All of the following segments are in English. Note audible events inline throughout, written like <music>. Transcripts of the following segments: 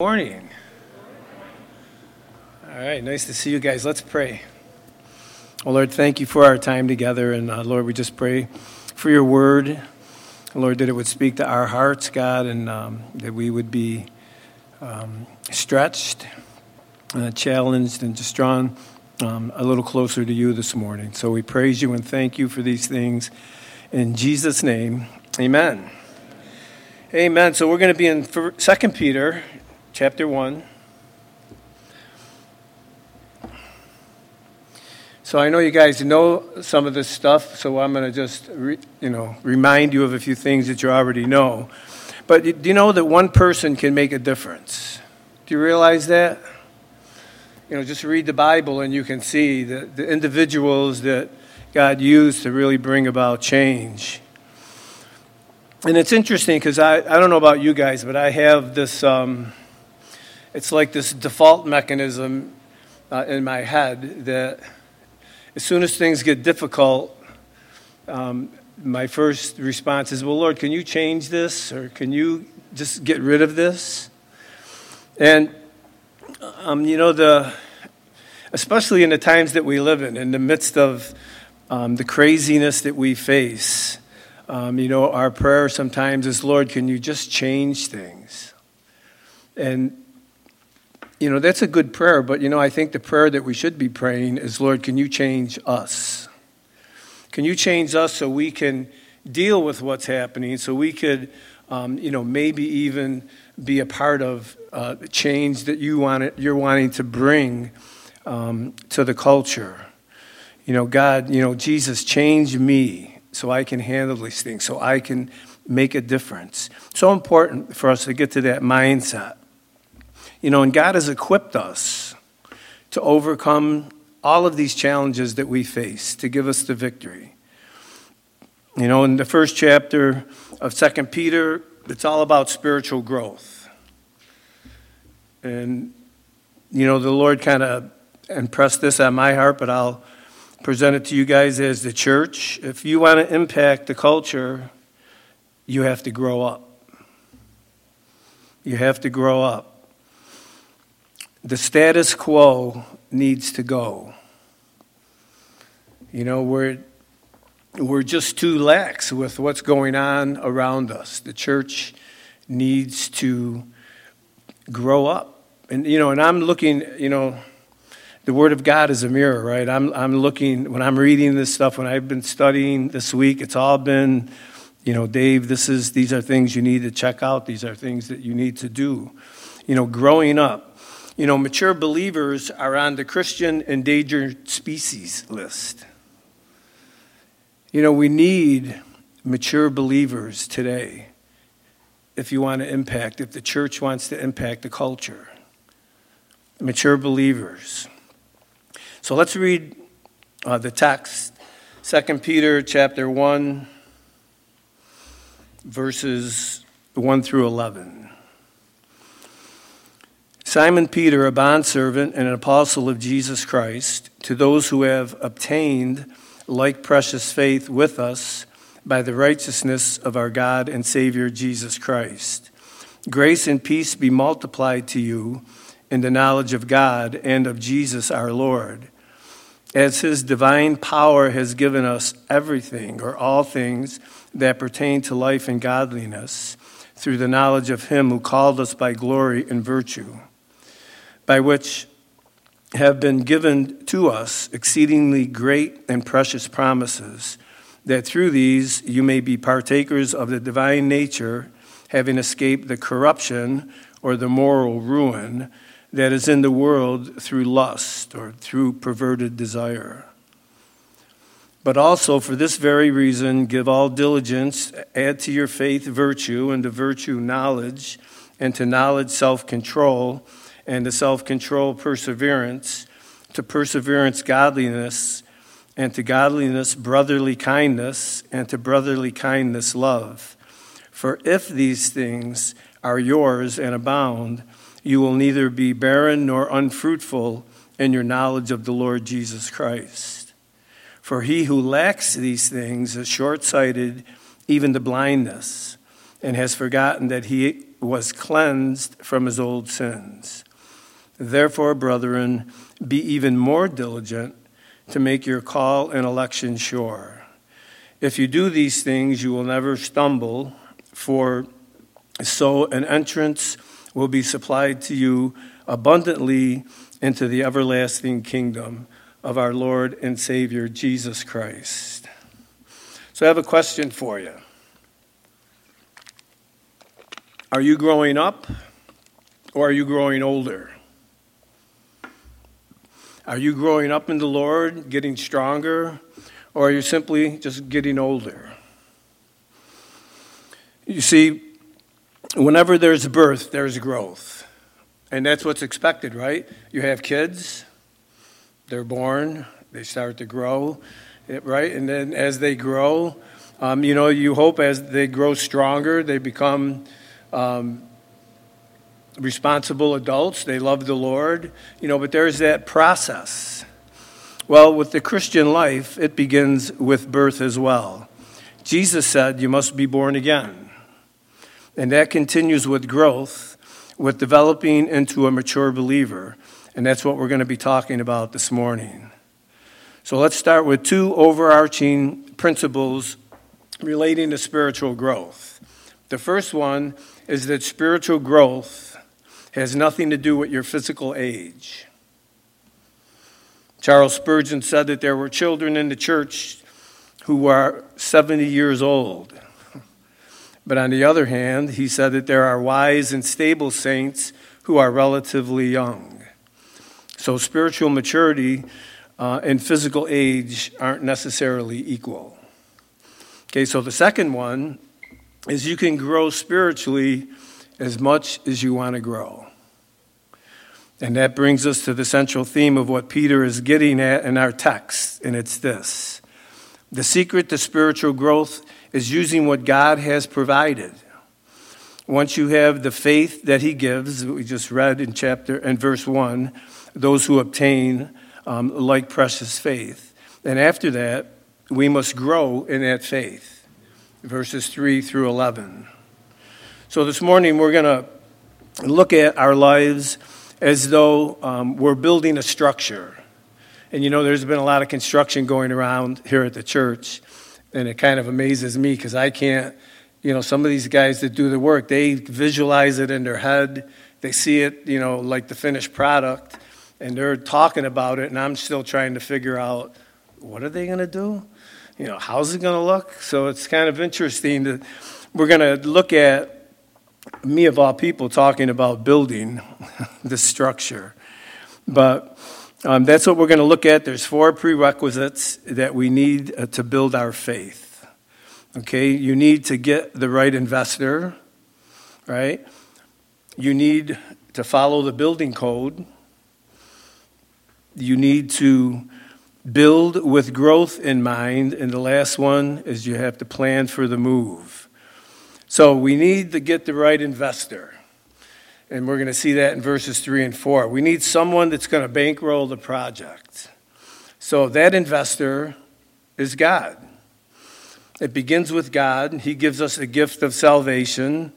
Morning. All right, nice to see you guys. Let's pray. Well, Lord, thank you for our time together. And uh, Lord, we just pray for your word. Lord, that it would speak to our hearts, God, and um, that we would be um, stretched, uh, challenged, and just drawn um, a little closer to you this morning. So we praise you and thank you for these things. In Jesus' name, amen. Amen. So we're going to be in 2 Peter chapter 1. So I know you guys know some of this stuff, so I'm going to just, re, you know, remind you of a few things that you already know. But do you know that one person can make a difference? Do you realize that? You know, just read the Bible and you can see the, the individuals that God used to really bring about change. And it's interesting because I, I don't know about you guys, but I have this um, it's like this default mechanism uh, in my head that as soon as things get difficult, um, my first response is, Well, Lord, can you change this? Or can you just get rid of this? And, um, you know, the, especially in the times that we live in, in the midst of um, the craziness that we face, um, you know, our prayer sometimes is, Lord, can you just change things? And you know, that's a good prayer, but you know, I think the prayer that we should be praying is, Lord, can you change us? Can you change us so we can deal with what's happening, so we could, um, you know, maybe even be a part of uh, change that you want it, you're wanting to bring um, to the culture. You know, God, you know, Jesus, change me so I can handle these things, so I can make a difference. So important for us to get to that mindset. You know, and God has equipped us to overcome all of these challenges that we face, to give us the victory. You know, in the first chapter of Second Peter, it's all about spiritual growth. And, you know, the Lord kind of impressed this on my heart, but I'll present it to you guys as the church. If you want to impact the culture, you have to grow up. You have to grow up. The status quo needs to go. You know, we're, we're just too lax with what's going on around us. The church needs to grow up. And, you know, and I'm looking, you know, the Word of God is a mirror, right? I'm, I'm looking, when I'm reading this stuff, when I've been studying this week, it's all been, you know, Dave, this is, these are things you need to check out. These are things that you need to do. You know, growing up, you know, mature believers are on the Christian endangered species list. You know, we need mature believers today if you want to impact, if the church wants to impact the culture. Mature believers. So let's read uh, the text. 2 Peter chapter 1, verses 1 through 11. Simon Peter, a bondservant and an apostle of Jesus Christ, to those who have obtained like precious faith with us by the righteousness of our God and Savior Jesus Christ. Grace and peace be multiplied to you in the knowledge of God and of Jesus our Lord, as his divine power has given us everything or all things that pertain to life and godliness through the knowledge of him who called us by glory and virtue by which have been given to us exceedingly great and precious promises, that through these you may be partakers of the divine nature, having escaped the corruption or the moral ruin that is in the world through lust or through perverted desire. But also for this very reason, give all diligence, add to your faith virtue, and to virtue knowledge, and to knowledge self control and to self control, perseverance, to perseverance, godliness, and to godliness, brotherly kindness, and to brotherly kindness, love. For if these things are yours and abound, you will neither be barren nor unfruitful in your knowledge of the Lord Jesus Christ. For he who lacks these things is short sighted, even to blindness, and has forgotten that he was cleansed from his old sins. Therefore, brethren, be even more diligent to make your call and election sure. If you do these things, you will never stumble, for so an entrance will be supplied to you abundantly into the everlasting kingdom of our Lord and Savior Jesus Christ. So I have a question for you. Are you growing up or are you growing older? Are you growing up in the Lord, getting stronger, or are you simply just getting older? You see, whenever there's birth, there's growth. And that's what's expected, right? You have kids, they're born, they start to grow, right? And then as they grow, um, you know, you hope as they grow stronger, they become um, responsible adults. They love the Lord, you know, but there's that process. Well, with the Christian life, it begins with birth as well. Jesus said, You must be born again. And that continues with growth, with developing into a mature believer. And that's what we're going to be talking about this morning. So let's start with two overarching principles relating to spiritual growth. The first one is that spiritual growth has nothing to do with your physical age. Charles Spurgeon said that there were children in the church who were 70 years old. But on the other hand, he said that there are wise and stable saints who are relatively young. So spiritual maturity uh, and physical age aren't necessarily equal. Okay, so the second one is you can grow spiritually as much as you want to grow. And that brings us to the central theme of what Peter is getting at in our text, and it's this The secret to spiritual growth is using what God has provided. Once you have the faith that He gives, we just read in chapter and verse 1, those who obtain um, like precious faith. And after that, we must grow in that faith verses 3 through 11. So this morning we're going to look at our lives as though um, we're building a structure. And you know, there's been a lot of construction going around here at the church, and it kind of amazes me because I can't, you know, some of these guys that do the work, they visualize it in their head, they see it, you know, like the finished product, and they're talking about it, and I'm still trying to figure out what are they going to do? you know, how's it going to look? So it's kind of interesting that we're going to look at me of all people talking about building <laughs> the structure. But um, that's what we're going to look at. There's four prerequisites that we need uh, to build our faith. Okay, you need to get the right investor, right? You need to follow the building code. You need to Build with growth in mind. And the last one is you have to plan for the move. So we need to get the right investor. And we're going to see that in verses 3 and 4. We need someone that's going to bankroll the project. So that investor is God. It begins with God. He gives us a gift of salvation.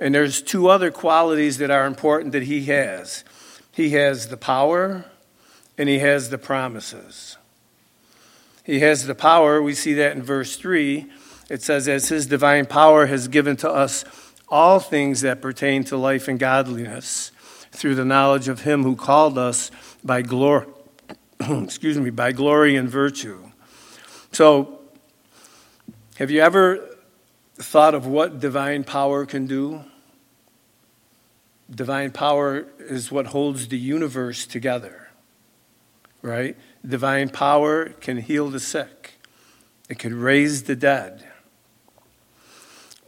And there's two other qualities that are important that he has. He has the power and he has the promises. He has the power. We see that in verse 3. It says, As his divine power has given to us all things that pertain to life and godliness through the knowledge of him who called us by glory, <clears throat> excuse me, by glory and virtue. So, have you ever thought of what divine power can do? Divine power is what holds the universe together, right? Divine power can heal the sick, it can raise the dead.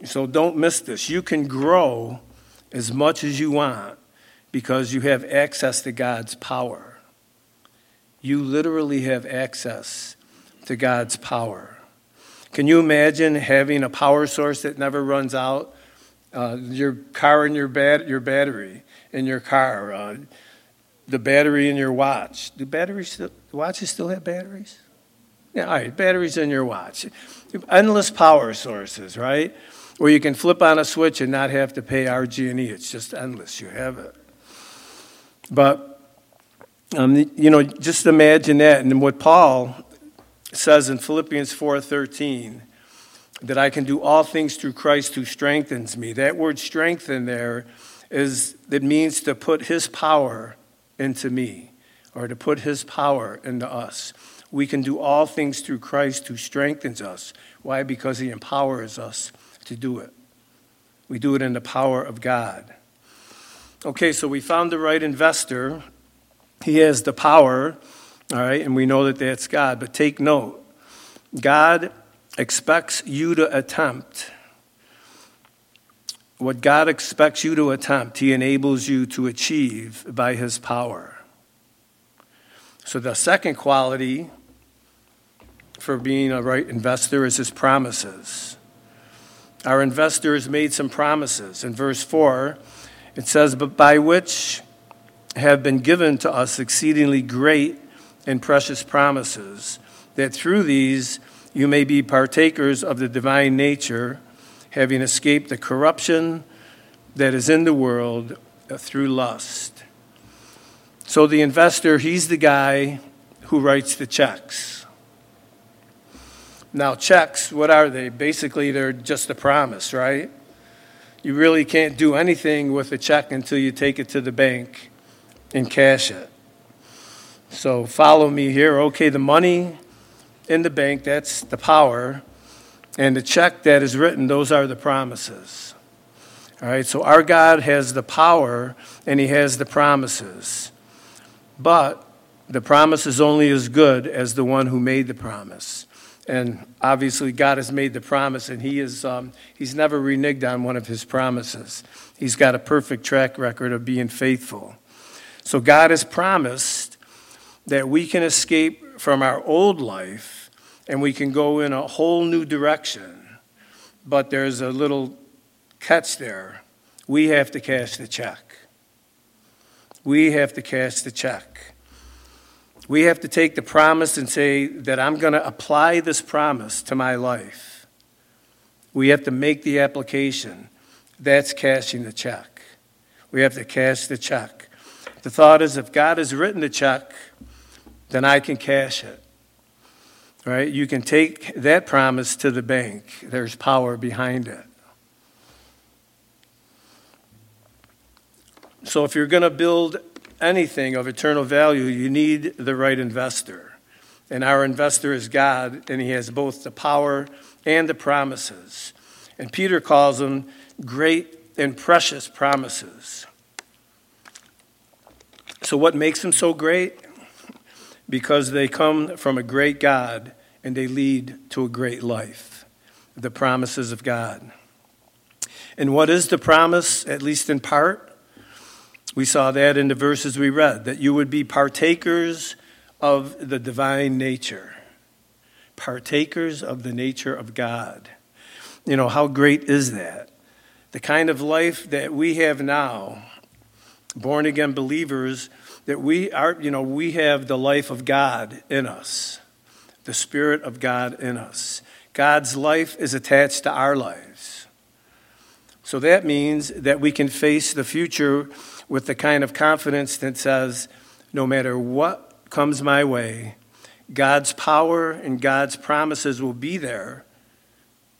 So don't miss this. You can grow as much as you want because you have access to God's power. You literally have access to God's power. Can you imagine having a power source that never runs out? Uh, your car and your, bat- your battery in your car, uh, the battery in your watch. Do batteries still, watches still have batteries? Yeah, all right, batteries in your watch. Endless power sources, right? Or you can flip on a switch and not have to pay RG&E. It's just endless. You have it. But, um, you know, just imagine that. And what Paul says in Philippians 4.13, that I can do all things through Christ who strengthens me. That word strengthen there is, it means to put his power into me or to put his power into us. We can do all things through Christ who strengthens us. Why? Because he empowers us to do it. We do it in the power of God. Okay, so we found the right investor. He has the power, all right, and we know that that's God. But take note God expects you to attempt what God expects you to attempt, He enables you to achieve by His power. So, the second quality for being a right investor is His promises. Our investors made some promises. In verse 4, it says, But by which have been given to us exceedingly great and precious promises, that through these you may be partakers of the divine nature, having escaped the corruption that is in the world through lust. So the investor, he's the guy who writes the checks. Now, checks, what are they? Basically, they're just a promise, right? You really can't do anything with a check until you take it to the bank and cash it. So, follow me here. Okay, the money in the bank, that's the power. And the check that is written, those are the promises. All right, so our God has the power and He has the promises. But the promise is only as good as the one who made the promise. And obviously, God has made the promise, and He is, um, He's never reneged on one of His promises. He's got a perfect track record of being faithful. So, God has promised that we can escape from our old life and we can go in a whole new direction. But there's a little catch there. We have to cash the check. We have to cash the check. We have to take the promise and say that I'm going to apply this promise to my life. We have to make the application. That's cashing the check. We have to cash the check. The thought is if God has written the check, then I can cash it. Right? You can take that promise to the bank. There's power behind it. So if you're going to build anything of eternal value, you need the right investor. And our investor is God, and He has both the power and the promises. And Peter calls them great and precious promises. So, what makes them so great? because they come from a great God and they lead to a great life. The promises of God. And what is the promise, at least in part? We saw that in the verses we read, that you would be partakers of the divine nature, partakers of the nature of God. You know, how great is that? The kind of life that we have now, born again believers, that we are, you know, we have the life of God in us, the Spirit of God in us. God's life is attached to our lives. So that means that we can face the future with the kind of confidence that says, no matter what comes my way, God's power and God's promises will be there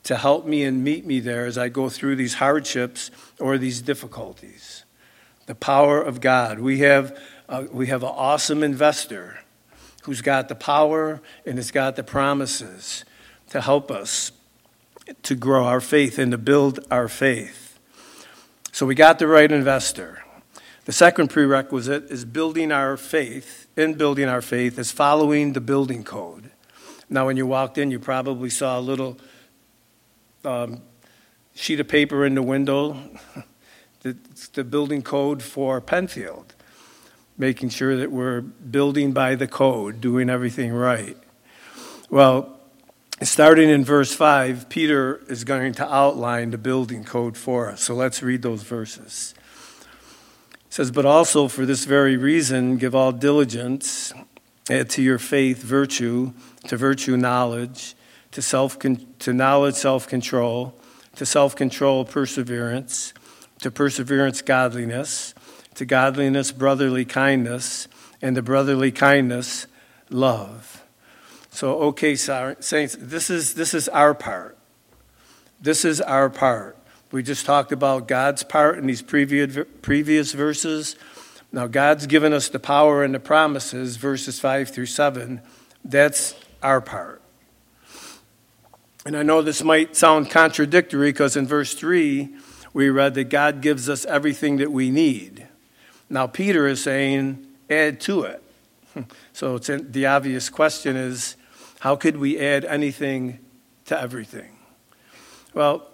to help me and meet me there as I go through these hardships or these difficulties. The power of God. We have uh, we have an awesome investor who's got the power and has got the promises to help us to grow our faith and to build our faith. So we got the right investor. The second prerequisite is building our faith. In building our faith is following the building code. Now, when you walked in, you probably saw a little um, sheet of paper in the window. <laughs> It's the building code for Penfield making sure that we're building by the code, doing everything right. Well, starting in verse 5, Peter is going to outline the building code for us. So let's read those verses. Says, But also for this very reason, give all diligence, add to your faith virtue, to virtue knowledge, to, self to knowledge self control, to self control, perseverance, to perseverance, godliness, to godliness, brotherly kindness, and to brotherly kindness, love. So, okay, saints, this is, this is our part. This is our part. We just talked about God's part in these previous, previous verses. Now, God's given us the power and the promises, verses 5 through 7. That's our part. And I know this might sound contradictory because in verse 3, we read that God gives us everything that we need. Now, Peter is saying, add to it. <laughs> So the obvious question is, how could we add anything to everything? Well,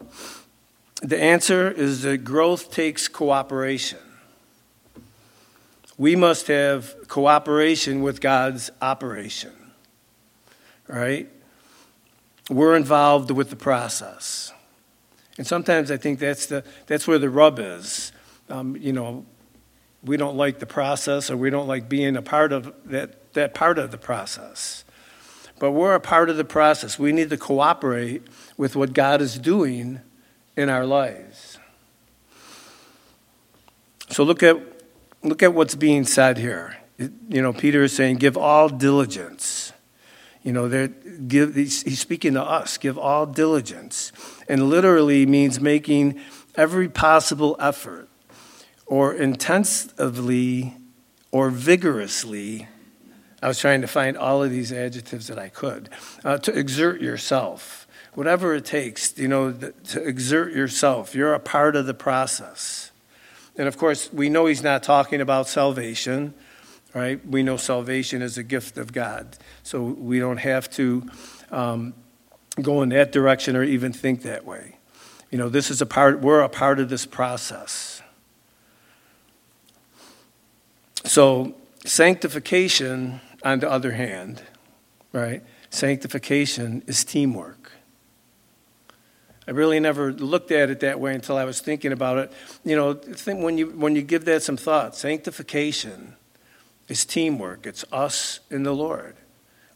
the answer is that growth takes cooperation. We must have cooperation with God's operation, right? We're involved with the process. And sometimes I think that's, the, that's where the rub is. Um, you know, we don't like the process or we don't like being a part of that, that part of the process. But we're a part of the process. We need to cooperate with what God is doing in our lives. So look at, look at what's being said here. It, you know, Peter is saying, give all diligence. You know, give, he's, he's speaking to us, give all diligence. And literally means making every possible effort or intensively or vigorously. I was trying to find all of these adjectives that I could. Uh, to exert yourself whatever it takes, you know, to exert yourself. You're a part of the process. And of course, we know he's not talking about salvation, right? We know salvation is a gift of God. So we don't have to um, go in that direction or even think that way. You know, this is a part, we're a part of this process. So, sanctification, on the other hand, right? Sanctification is teamwork. I really never looked at it that way until I was thinking about it. You know, think when you when you give that some thought, sanctification is teamwork. It's us and the Lord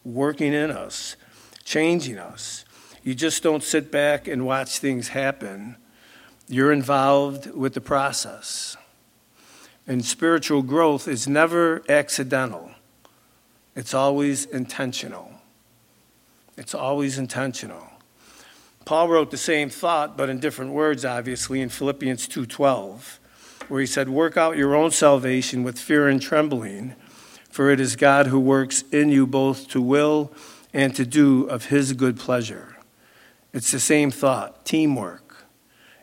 working in us, changing us. You just don't sit back and watch things happen. You're involved with the process. And spiritual growth is never accidental. It's always intentional. It's always intentional. Paul wrote the same thought, but in different words, obviously, in Philippians 2:12, where he said, "Work out your own salvation with fear and trembling, for it is God who works in you both to will and to do of his good pleasure." It's the same thought, teamwork.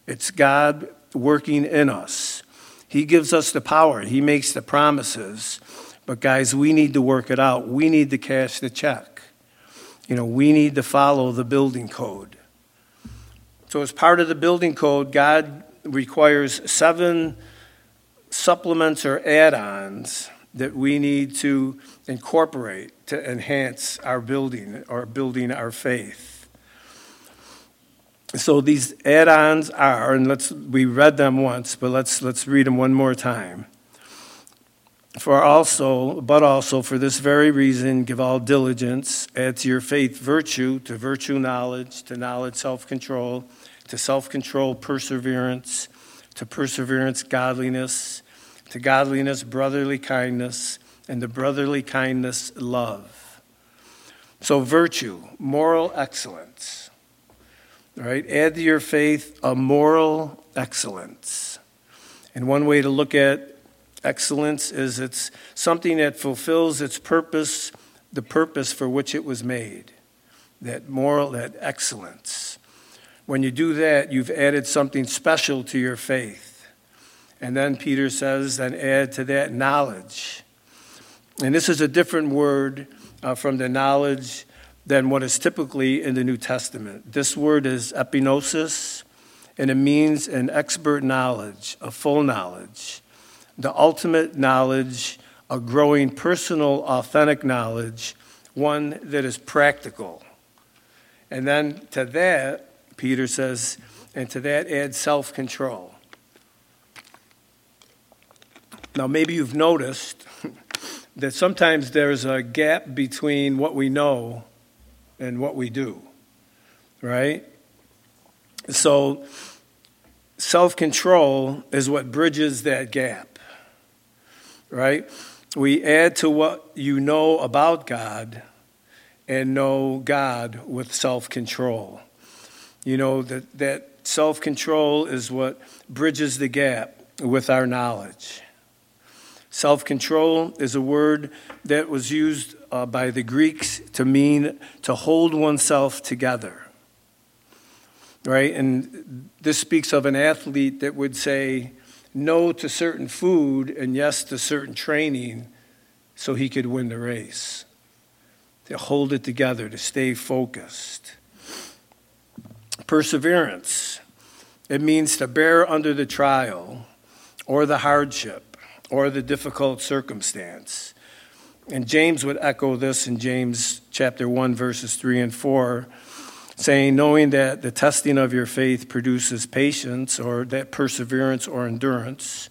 It's God working in us. He gives us the power, He makes the promises. But, guys, we need to work it out. We need to cash the check. You know, we need to follow the building code. So, as part of the building code, God requires seven supplements or add ons that we need to incorporate to enhance our building or building our faith. So these add-ons are, and let's we read them once, but let's let's read them one more time. For also, but also for this very reason, give all diligence, add to your faith virtue, to virtue knowledge, to knowledge self-control to self control, perseverance, to perseverance, godliness, to godliness, brotherly kindness, and to brotherly kindness, love. So, virtue, moral excellence. Right? Add to your faith a moral excellence. And one way to look at excellence is it's something that fulfills its purpose, the purpose for which it was made. That moral, that excellence. When you do that, you've added something special to your faith. And then Peter says, then add to that knowledge. And this is a different word uh, from the knowledge than what is typically in the New Testament. This word is epignosis, and it means an expert knowledge, a full knowledge, the ultimate knowledge, a growing personal, authentic knowledge, one that is practical. And then to that, Peter says, and to that add self control. Now, maybe you've noticed <laughs> that sometimes there's a gap between what we know and what we do, right? So, self control is what bridges that gap, right? We add to what you know about God and know God with self control. You know, that, that self control is what bridges the gap with our knowledge. Self control is a word that was used uh, by the Greeks to mean to hold oneself together. Right? And this speaks of an athlete that would say no to certain food and yes to certain training so he could win the race. To hold it together, to stay focused. Perseverance. It means to bear under the trial or the hardship or the difficult circumstance. And James would echo this in James chapter 1 verses 3 and 4 saying knowing that the testing of your faith produces patience or that perseverance or endurance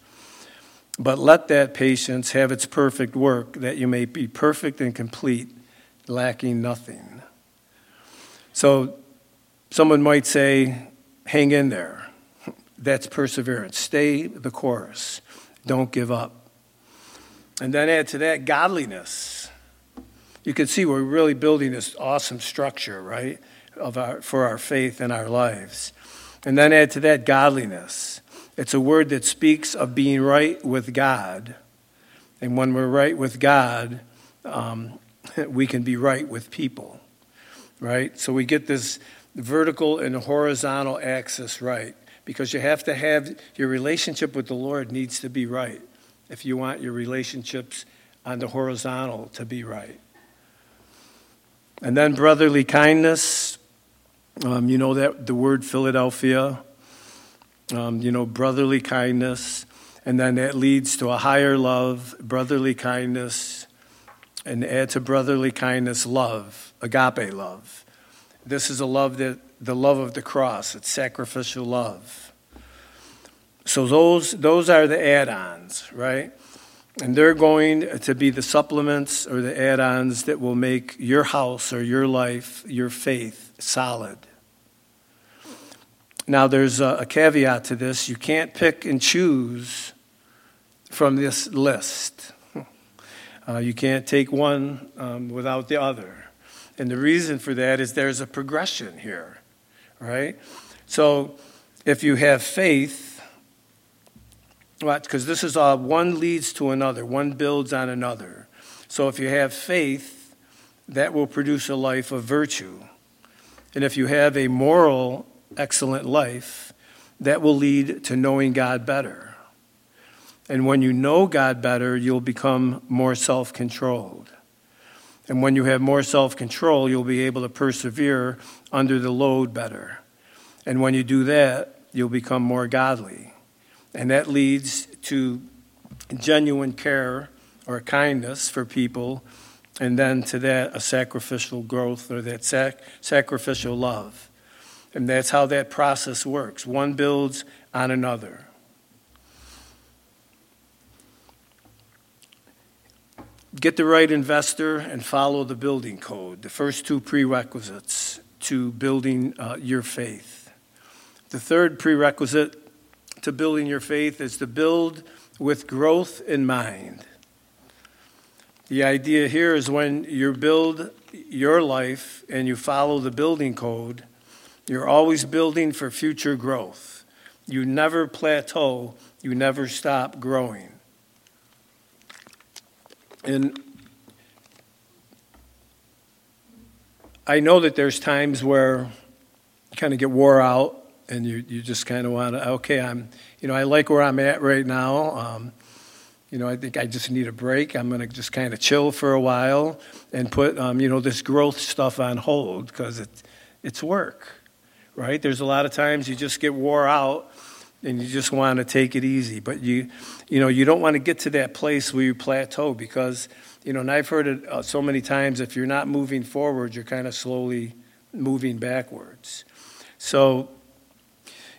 but let that patience have its perfect work that you may be perfect and complete lacking nothing. So someone might say hang in there. That's perseverance. Stay the course. Don't give up. And then add to that godliness. You can see we're really building this awesome structure, right, of our, for our faith and our lives. And then add to that godliness. It's a word that speaks of being right with God. And when we're right with God, um, <laughs> we can be right with people, right? So we get this vertical and horizontal axis right because you have to have your relationship with the Lord needs to be right if you want your relationships on the horizontal to be right. And then brotherly kindness. Um, you know that the word Philadelphia. Um, you know brotherly kindness, and then that leads to a higher love, brotherly kindness, and add to brotherly kindness love, agape love. This is a love that the love of the cross, it's sacrificial love. So those those are the add-ons, right? And they're going to be the supplements or the add-ons that will make your house or your life, your faith solid. Now there's a, a caveat to this. You can't pick and choose from this list. <laughs> Uh, you can't take one um, without the other. And the reason for that is there's a progression here, right? So if you have faith, right, because this is all one leads to another, one builds on another. So if you have faith, that will produce a life of virtue. And if you have a moral, excellent life, that will lead to knowing God better. And when you know God better, you'll become more self controlled. And when you have more self control, you'll be able to persevere under the load better. And when you do that, you'll become more godly. And that leads to genuine care or kindness for people, and then to that, a sacrificial growth or that sac- sacrificial love. And that's how that process works. One builds on another. Get the right investor and follow the building code, the first two prerequisites to building uh, your faith. The third prerequisite to building your faith is to build with growth in mind. The idea here is when you build your life and you follow the building code, you're always building for future growth. You never plateau, you never stop growing. And I know that there's times where you kind of get wore out and you, you just kind of want to, okay, I'm, you know, I like where I'm at right now. Um, you know, I think I just need a break. I'm going to just kind of chill for a while and put, um, you know, this growth stuff on hold because it, it's work, right? There's a lot of times you just get wore out and you just want to take it easy. But you, you know, you don't want to get to that place where you plateau because, you know, and I've heard it uh, so many times. If you're not moving forward, you're kind of slowly moving backwards. So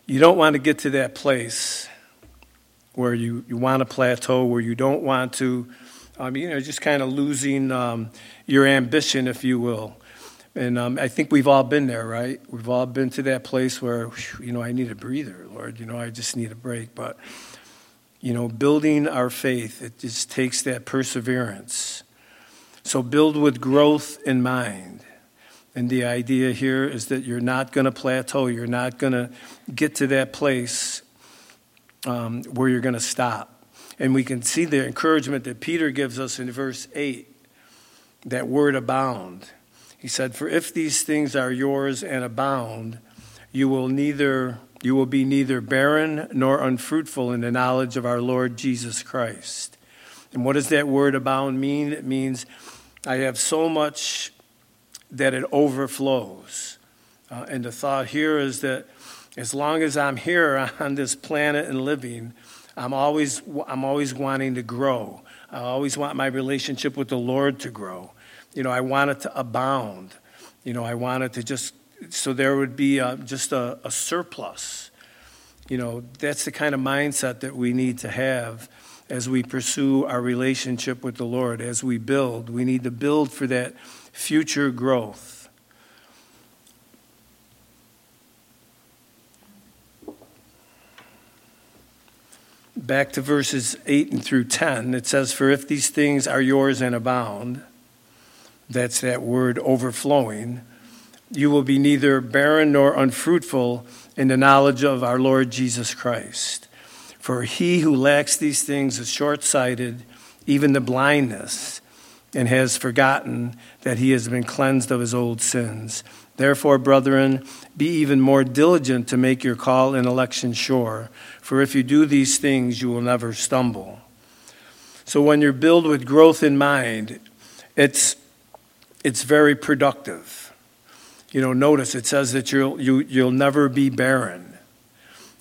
you don't want to get to that place where you, you want to plateau, where you don't want to, um, you know, just kind of losing um, your ambition, if you will. And um, I think we've all been there, right? We've all been to that place where, you know, I need a breather, Lord. You know, I just need a break. But, you know, building our faith, it just takes that perseverance. So build with growth in mind. And the idea here is that you're not going to plateau. You're not going to get to that place um, where you're going to stop. And we can see the encouragement that Peter gives us in verse 8 that word abound. He said, For if these things are yours and abound, you will neither you will be neither barren nor unfruitful in the knowledge of our Lord Jesus Christ. And what does that word abound mean? It means I have so much that it overflows. Uh, and the thought here is that as long as I'm here <laughs> on this planet and living, I'm always, I'm always wanting to grow. I always want my relationship with the Lord to grow. You know, I want it to abound. You know, I want it to just, so there would be a, just a, a surplus. You know, that's the kind of mindset that we need to have as we pursue our relationship with the Lord, as we build. We need to build for that future growth. Back to verses 8 and through 10, it says, For if these things are yours and abound, that's that word overflowing, you will be neither barren nor unfruitful in the knowledge of our Lord Jesus Christ. For he who lacks these things is short sighted, even the blindness, and has forgotten that he has been cleansed of his old sins. Therefore, brethren, be even more diligent to make your call and election sure, for if you do these things, you will never stumble. So, when you're built with growth in mind, it's it's very productive. You know, notice it says that you'll, you, you'll never be barren.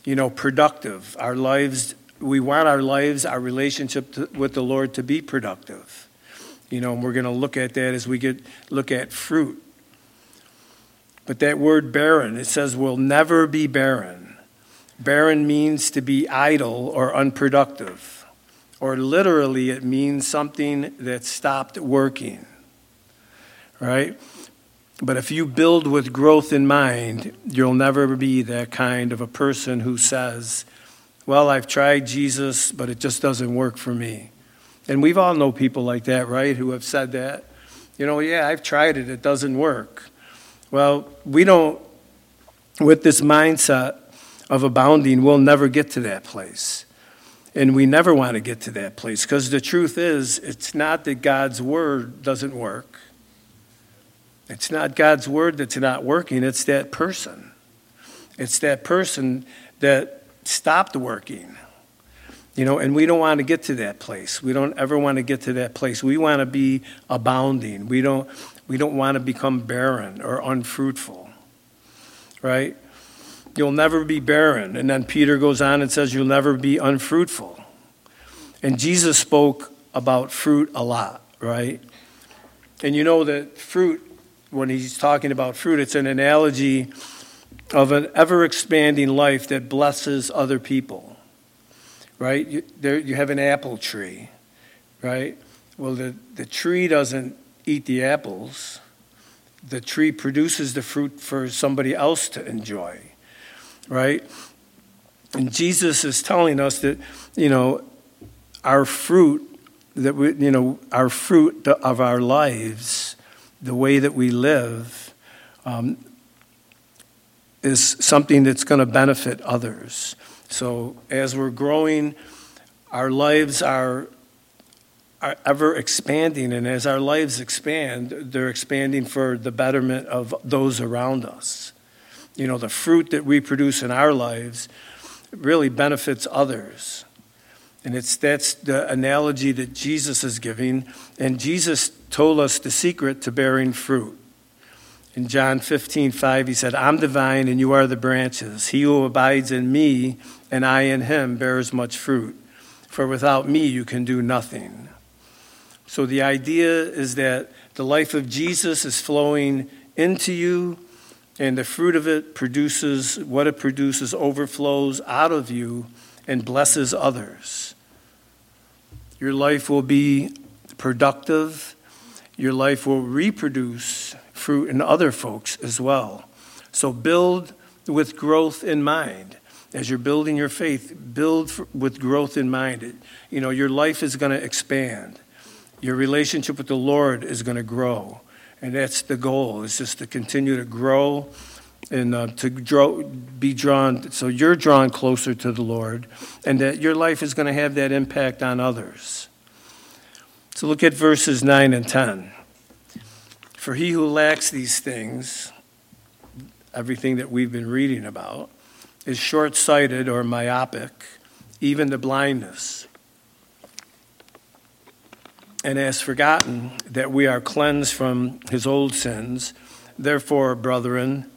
You know, productive. Our lives, we want our lives, our relationship to, with the Lord to be productive. You know, and we're going to look at that as we get look at fruit. But that word barren, it says will never be barren. Barren means to be idle or unproductive. Or literally, it means something that stopped working right? But if you build with growth in mind, you'll never be that kind of a person who says, Well, I've tried Jesus, but it just doesn't work for me. And we've all know people like that, right, who have said that. You know, yeah, I've tried it, it doesn't work. Well, we don't, with this mindset of abounding, we'll never get to that place. And we never want to get to that place because the truth is, it's not that God's word doesn't work. It's not God's word that's not working, it's that person. It's that person that stopped working. You know, and we don't want to get to that place. We don't ever want to get to that place. We want to be abounding. We don't we don't want to become barren or unfruitful. Right? You'll never be barren. And then Peter goes on and says you'll never be unfruitful. And Jesus spoke about fruit a lot, right? And you know that fruit when he's talking about fruit, it's an analogy of an ever expanding life that blesses other people. Right? You, there, you have an apple tree, right? Well, the, the tree doesn't eat the apples, the tree produces the fruit for somebody else to enjoy, right? And Jesus is telling us that, you know, our fruit, that we, you know, our fruit of our lives the way that we live um, is something that's going to benefit others. So as we're growing, our lives are, are ever expanding, and as our lives expand, they're expanding for the betterment of those around us. You know, the fruit that we produce in our lives really benefits others. And it's that's the analogy that Jesus is giving. And Jesus told us the secret to bearing fruit. In John 15, 5, he said, I'm the vine and you are the branches. He who abides in me and I in him bears much fruit. For without me you can do nothing. So the idea is that the life of Jesus is flowing into you, and the fruit of it produces what it produces overflows out of you and blesses others. Your life will be productive. Your life will reproduce fruit in other folks as well. So build with growth in mind. As you're building your faith, build with growth in mind. It, you know, your life is going to expand. Your relationship with the Lord is going to grow. And that's the goal, is just to continue to grow and uh, to draw, be drawn, so you're drawn closer to the Lord, and that your life is going to have that impact on others. So look at verses 9 and 10. For he who lacks these things, everything that we've been reading about, is short sighted or myopic, even the blindness, and has forgotten that we are cleansed from his old sins. Therefore, brethren,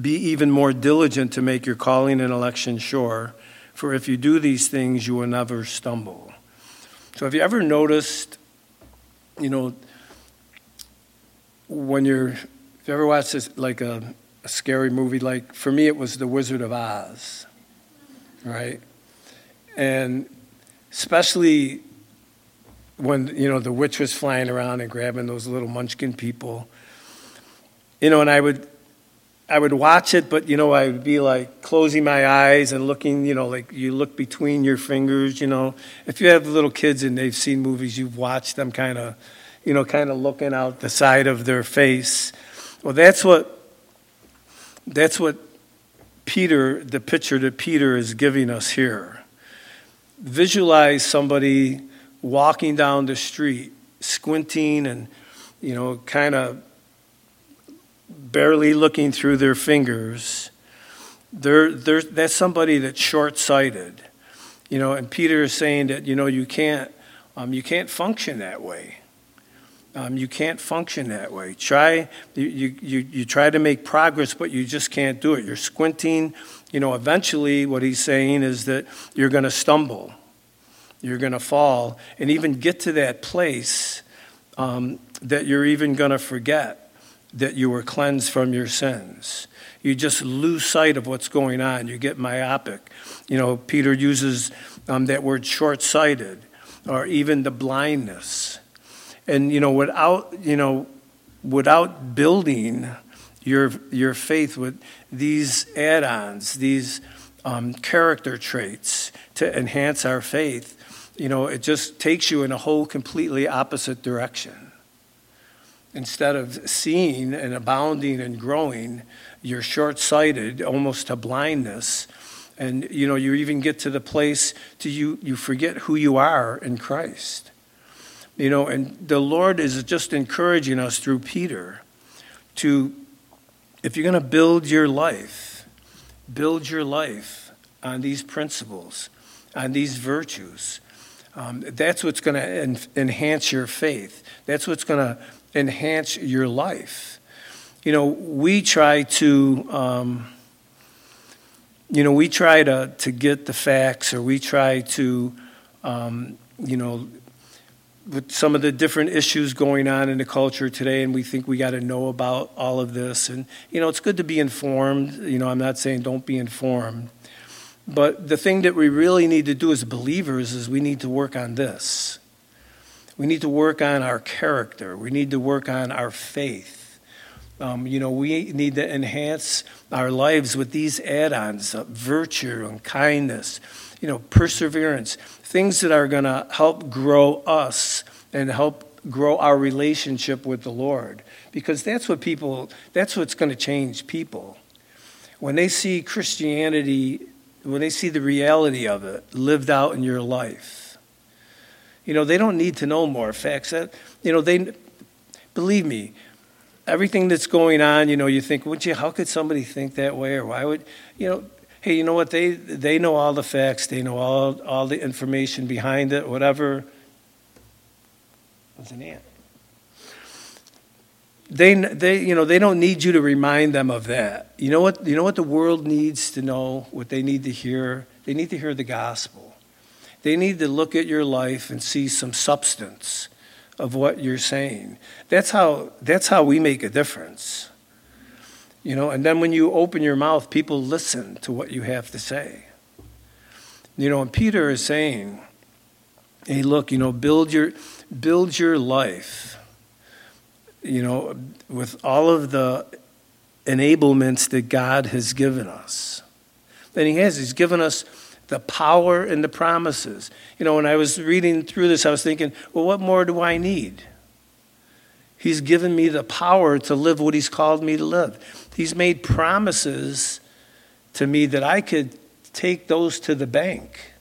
be even more diligent to make your calling and election sure, for if you do these things, you will never stumble. So, have you ever noticed, you know, when you're, if you ever watched this, like a, a scary movie, like for me, it was The Wizard of Oz, right? And especially when, you know, the witch was flying around and grabbing those little munchkin people, you know, and I would, I would watch it, but you know, I would be like closing my eyes and looking, you know, like you look between your fingers, you know. If you have little kids and they've seen movies, you've watched them kind of you know, kind of looking out the side of their face. Well, that's what that's what Peter, the picture that Peter is giving us here. Visualize somebody walking down the street, squinting and, you know, kind of barely looking through their fingers. They're, they're, that's somebody that's short sighted. You know, and Peter is saying that, you know, you can't, um, you can't function that way. Um, you can't function that way. Try you, you, you try to make progress, but you just can't do it. You're squinting. You know, eventually, what he's saying is that you're going to stumble, you're going to fall, and even get to that place um, that you're even going to forget that you were cleansed from your sins. You just lose sight of what's going on. You get myopic. You know, Peter uses um, that word short-sighted, or even the blindness and you know, without you know, without building your your faith with these add-ons, these um, character traits to enhance our faith, you know, it just takes you in a whole completely opposite direction. Instead of seeing and abounding and growing, you're short-sighted, almost to blindness, and you know, you even get to the place to you you forget who you are in Christ. You know, and the Lord is just encouraging us through Peter to, if you're going to build your life, build your life on these principles, on these virtues. Um, that's what's going to en- enhance your faith. That's what's going to enhance your life. You know, we try to, um, you know, we try to, to get the facts or we try to, um, you know, with some of the different issues going on in the culture today, and we think we got to know about all of this. And, you know, it's good to be informed. You know, I'm not saying don't be informed. But the thing that we really need to do as believers is we need to work on this. We need to work on our character. We need to work on our faith. Um, you know, we need to enhance our lives with these add ons uh, virtue and kindness, you know, perseverance, things that are going to help grow us and help grow our relationship with the Lord. Because that's what people, that's what's going to change people. When they see Christianity, when they see the reality of it lived out in your life, you know, they don't need to know more facts. That, you know, they, believe me, everything that's going on, you know, you think, would you, how could somebody think that way? Or why would, you know, hey, you know what? They, they know all the facts, they know all, all the information behind it, whatever. What's an ant? They, they, you know, they don't need you to remind them of that. You know what? You know what the world needs to know. What they need to hear. They need to hear the gospel. They need to look at your life and see some substance of what you're saying. That's how. That's how we make a difference. You know, and then when you open your mouth, people listen to what you have to say. You know, and Peter is saying, hey, look, you know, build your build your life. you know, with all of the enablements that God has given us. And He has. He's given us the power and the promises. You know, when I was reading through this, I was thinking, well, what more do I need? He's given me the power to live what He's called me to live. He's made promises to me that I could take those to the bank.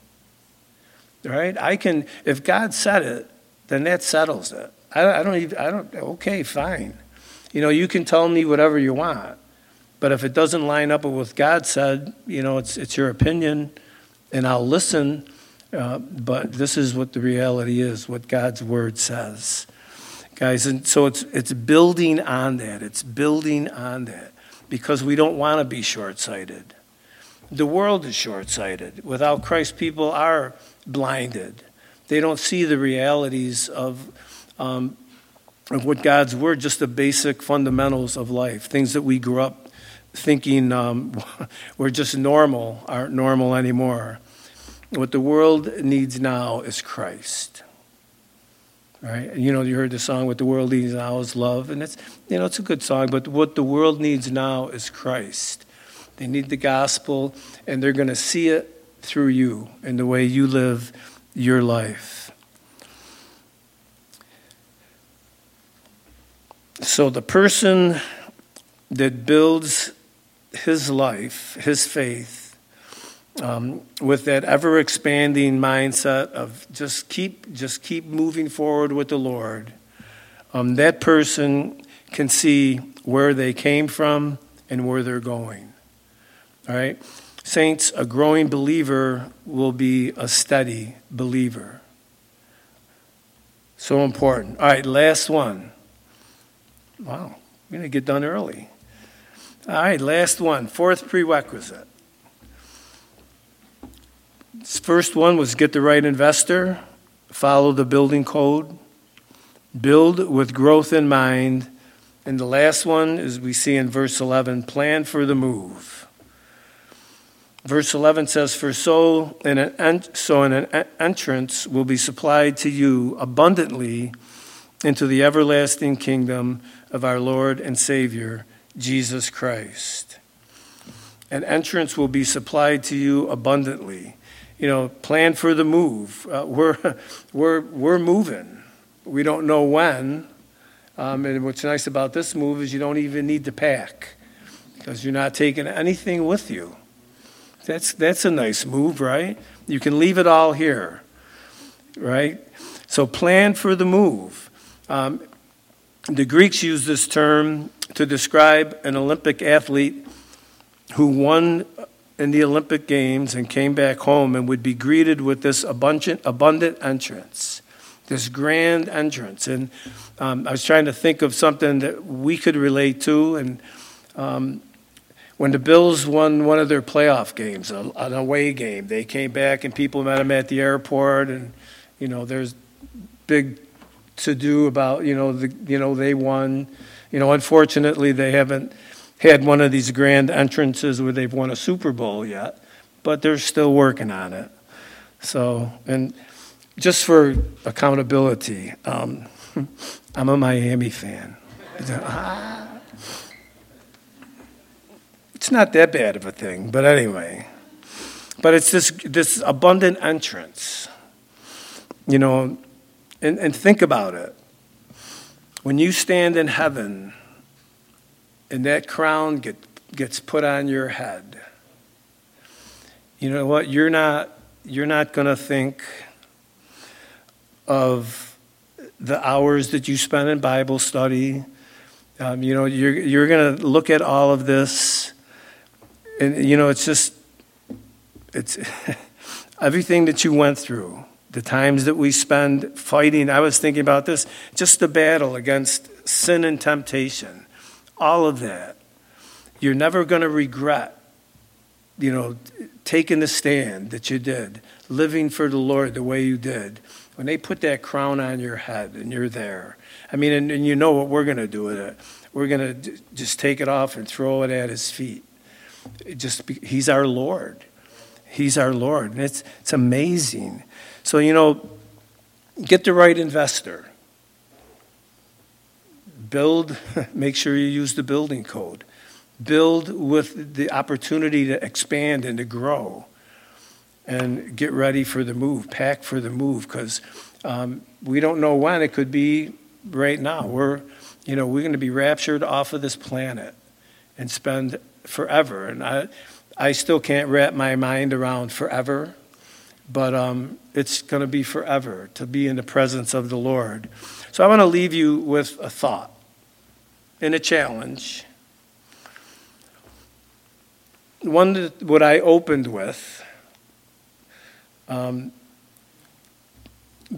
Right? I can, if God said it, then that settles it. I, I don't even, I don't, okay, fine. You know, you can tell me whatever you want. But if it doesn't line up with what God said, you know, it's, it's your opinion, and I'll listen. Uh, but this is what the reality is, what God's word says. Guys, and so it's, it's building on that. It's building on that because we don't want to be short sighted. The world is short sighted. Without Christ, people are blinded. They don't see the realities of, um, of what God's Word, just the basic fundamentals of life, things that we grew up thinking um, <laughs> were just normal, aren't normal anymore. What the world needs now is Christ. Right? You know, you heard the song, What the World Needs Now is Love, and it's, you know, it's a good song, but what the world needs now is Christ. They need the gospel, and they're going to see it through you and the way you live your life. So the person that builds his life, his faith, um, with that ever expanding mindset of just keep just keep moving forward with the Lord, um, that person can see where they came from and where they're going. All right? Saints, a growing believer will be a steady believer. So important. All right, last one. Wow, we're to get done early. All right, last one. Fourth prerequisite. First one was get the right investor, follow the building code, build with growth in mind. And the last one, as we see in verse 11, plan for the move. Verse 11 says, For so an, en- so an entrance will be supplied to you abundantly into the everlasting kingdom of our Lord and Savior, Jesus Christ. An entrance will be supplied to you abundantly. You know, plan for the move. Uh, we're, <laughs> we're, we're moving. We don't know when. Um, and what's nice about this move is you don't even need to pack because you're not taking anything with you. That's, that's a nice move, right? You can leave it all here, right? So plan for the move. Um, the Greeks use this term to describe an Olympic athlete who won in the Olympic Games and came back home and would be greeted with this abundant, abundant entrance, this grand entrance. And um, I was trying to think of something that we could relate to, and um, when the Bills won one of their playoff games, an away game, they came back and people met them at the airport, and you know there's big to do about you know the you know they won. You know, unfortunately, they haven't had one of these grand entrances where they've won a Super Bowl yet, but they're still working on it. So, and just for accountability, um, <laughs> I'm a Miami fan. It's not that bad of a thing, but anyway. But it's this, this abundant entrance. You know, and, and think about it. When you stand in heaven and that crown get, gets put on your head, you know what? You're not, you're not going to think of the hours that you spend in Bible study. Um, you know, you're, you're going to look at all of this and you know, it's just, it's <laughs> everything that you went through, the times that we spend fighting. I was thinking about this, just the battle against sin and temptation, all of that. You're never going to regret, you know, taking the stand that you did, living for the Lord the way you did. When they put that crown on your head and you're there, I mean, and, and you know what we're going to do with it. We're going to just take it off and throw it at his feet just he's our Lord. He's our Lord. And it's, it's amazing. So, you know, get the right investor. Build, <laughs> make sure you use the building code. Build with the opportunity to expand and to grow. And get ready for the move, pack for the move, because um, we don't know when. It could be right now. We're, you know, we're going to be raptured off of this planet and spend forever. And I, I still can't wrap my mind around forever, but um, it's going to be forever to be in the presence of the Lord. So I want to leave you with a thought and a challenge. One that what I opened with, um,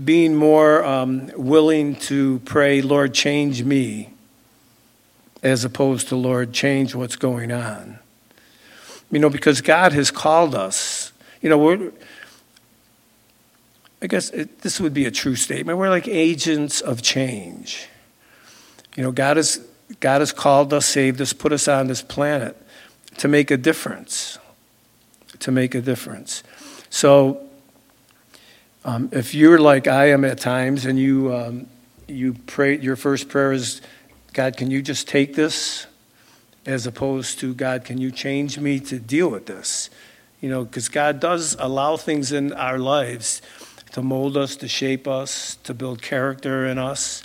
being more um, willing to pray, Lord, change me, as opposed to, Lord, change what's going on. You know, because God has called us. You know, we're, I guess it, this would be a true statement. We're like agents of change. You know, God has, God has called us, saved us, put us on this planet to make a difference. To make a difference. So, um, if you're like I am at times and you, um, you pray, your first prayer is, God, can you just take this? As opposed to, God, can you change me to deal with this? You know, because God does allow things in our lives to mold us, to shape us, to build character in us.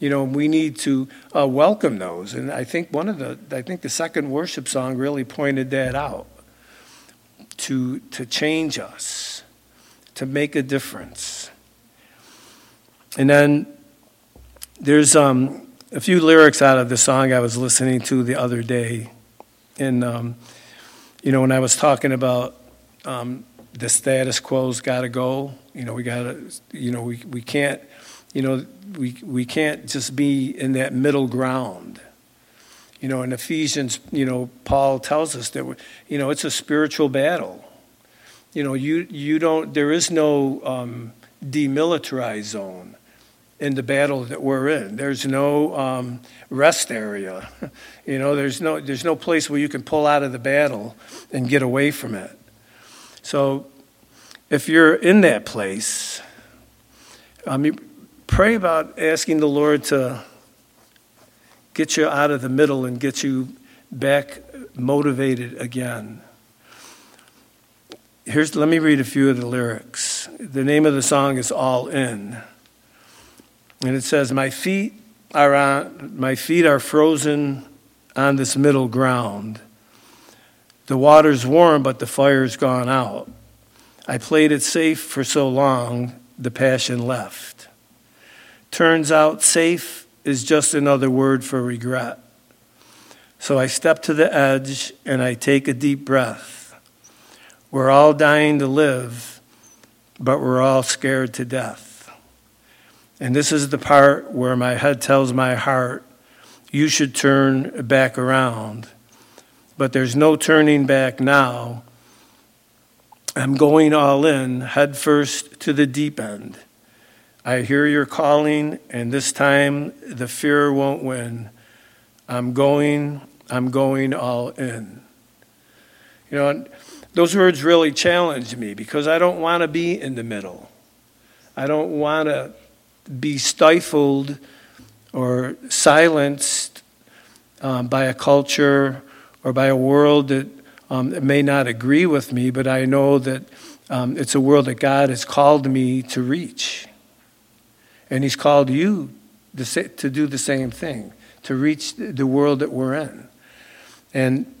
You know, we need to uh, welcome those. And I think one of the, I think the second worship song really pointed that out to, to change us, to make a difference. And then there's um, a few lyrics out of the song I was listening to the other day. And, um, you know, when I was talking about um, the status quo's got to go. You know, we got to, you know, we, we can't, you know, we, we can't just be in that middle ground. You know, in Ephesians, you know, Paul tells us that, you know, it's a spiritual battle. You know, you, you don't, there is no um, demilitarized zone in the battle that we're in. There's no um, rest area. <laughs> You know, there's no, there's no place where you can pull out of the battle and get away from it. So if you're in that place, I you pray about asking the Lord to get you out of the middle and get you back motivated again. Here's, let me read a few of the lyrics. The name of the song is All In. And it says, My feet are on, my feet are frozen on this middle ground. The water's warm, but the fire's gone out. I played it safe for so long, the passion left. Turns out safe is just another word for regret. So I step to the edge and I take a deep breath. We're all dying to live, but we're all scared to death. And this is the part where my head tells my heart, you should turn back around but there's no turning back now. I'm going all in, head first to the deep end. I hear your calling, and this time the fear won't win. I'm going, I'm going all in. You know, those words really challenge me because I don't want to be in the middle. I don't want to be stifled or silenced um, by a culture or by a world that, um, may not agree with me, but I know that um, it's a world that God has called me to reach. And He's called you to do the same thing, to reach the world that we're in. And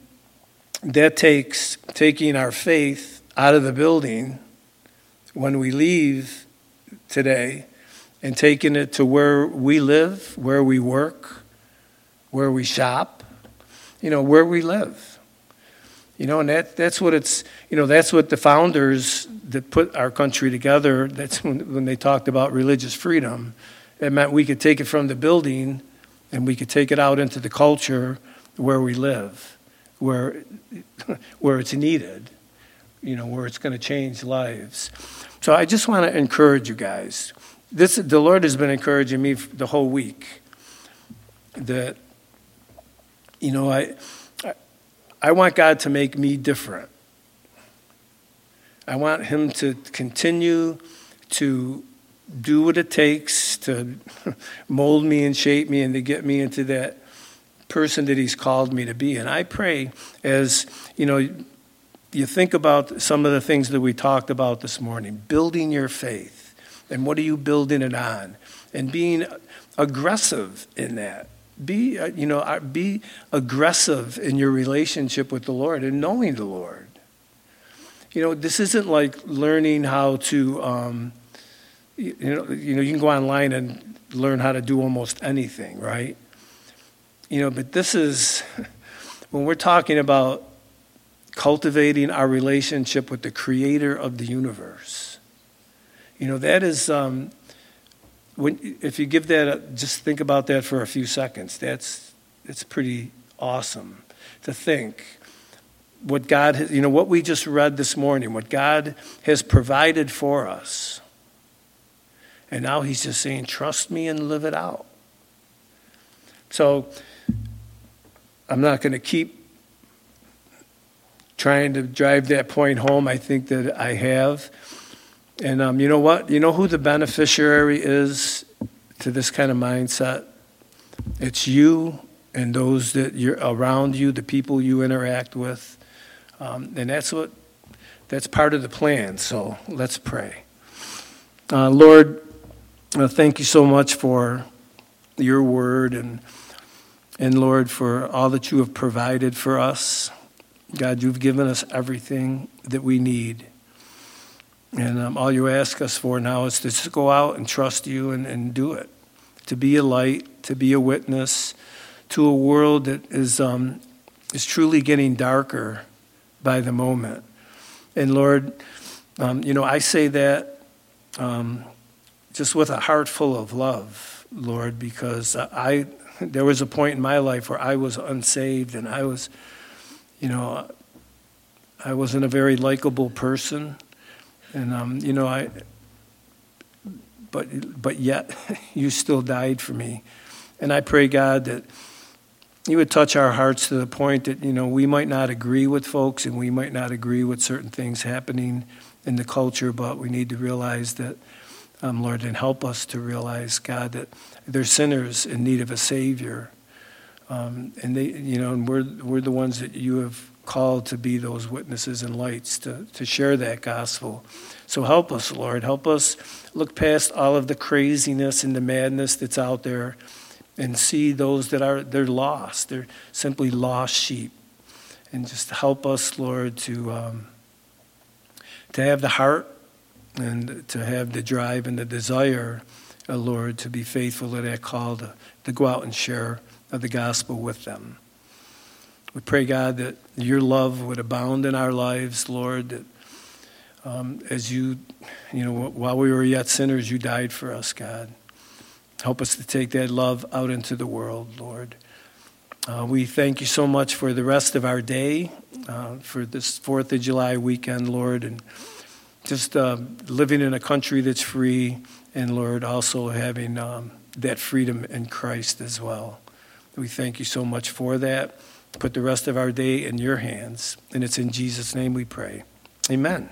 that takes taking our faith out of the building when we leave today and taking it to where we live, where we work, where we shop, you know, where we live. You know, and that, that's what it's, you know, that's what the founders that put our country together, that's when, when they talked about religious freedom. It meant we could take it from the building and we could take it out into the culture where we live, where, <laughs> where it's needed, you know, where it's going to change lives. So I just want to encourage you guys. This, the Lord has been encouraging me the whole week that you know, I, I want God to make me different. I want Him to continue to do what it takes to <laughs> mold me and shape me and to get me into that person that He's called me to be. And I pray as, you know, you think about some of the things that we talked about this morning building your faith. And what are you building it on? And being aggressive in that. Be, uh, you know, uh, be aggressive in your relationship with the Lord and knowing the Lord. You know, this isn't like learning how to, um, you, know, you know, you can go online and learn how to do almost anything, right? You know, but this is, <laughs> when we're talking about cultivating our relationship with the creator of the universe, you know, that is, um, when, if you give that, a, just think about that for a few seconds. That's, it's pretty awesome to think what God, has, you know, what we just read this morning, what God has provided for us. And now He's just saying, trust me and live it out. So I'm not going to keep trying to drive that point home. I think that I have. And um, you know what? You know who the beneficiary is to this kind of mindset? It's you and those that you're around you, the people you interact with. Um, and that's what that's part of the plan. So let's pray. Uh, Lord, uh, thank you so much for your word and and Lord for all that you have provided for us. God, you've given us everything that we need. And um, all you ask us for now is to just go out and trust you and, and do it. To be a light, to be a witness to a world that is, um, is truly getting darker by the moment. And Lord, um, you know, I say that um, just with a heart full of love, Lord, because I there was a point in my life where I was unsaved and I was, you know, I wasn't a very likable person. And um, you know, I, but but yet, <laughs> you still died for me, and I pray God that you would touch our hearts to the point that you know we might not agree with folks, and we might not agree with certain things happening in the culture, but we need to realize that, um, Lord, and help us to realize, God, that they're sinners in need of a Savior, um, and they, you know, and we're we're the ones that you have called to be those witnesses and lights to, to share that gospel. So help us, Lord. Help us look past all of the craziness and the madness that's out there and see those that are they're lost. They're simply lost sheep. And just help us, Lord, to um, to have the heart and to have the drive and the desire, uh, Lord, to be faithful to that call to, to go out and share the gospel with them. We pray, God, that your love would abound in our lives, Lord, that um, as you, you know, while we were yet sinners, you died for us, God. Help us to take that love out into the world, Lord. Uh, we thank you so much for the rest of our day, uh, for this 4th of July weekend, Lord, and just uh, living in a country that's free, and Lord, also having um, that freedom in Christ as well. We thank you so much for that put the rest of our day in your hands. And it's in Jesus' name we pray. Amen.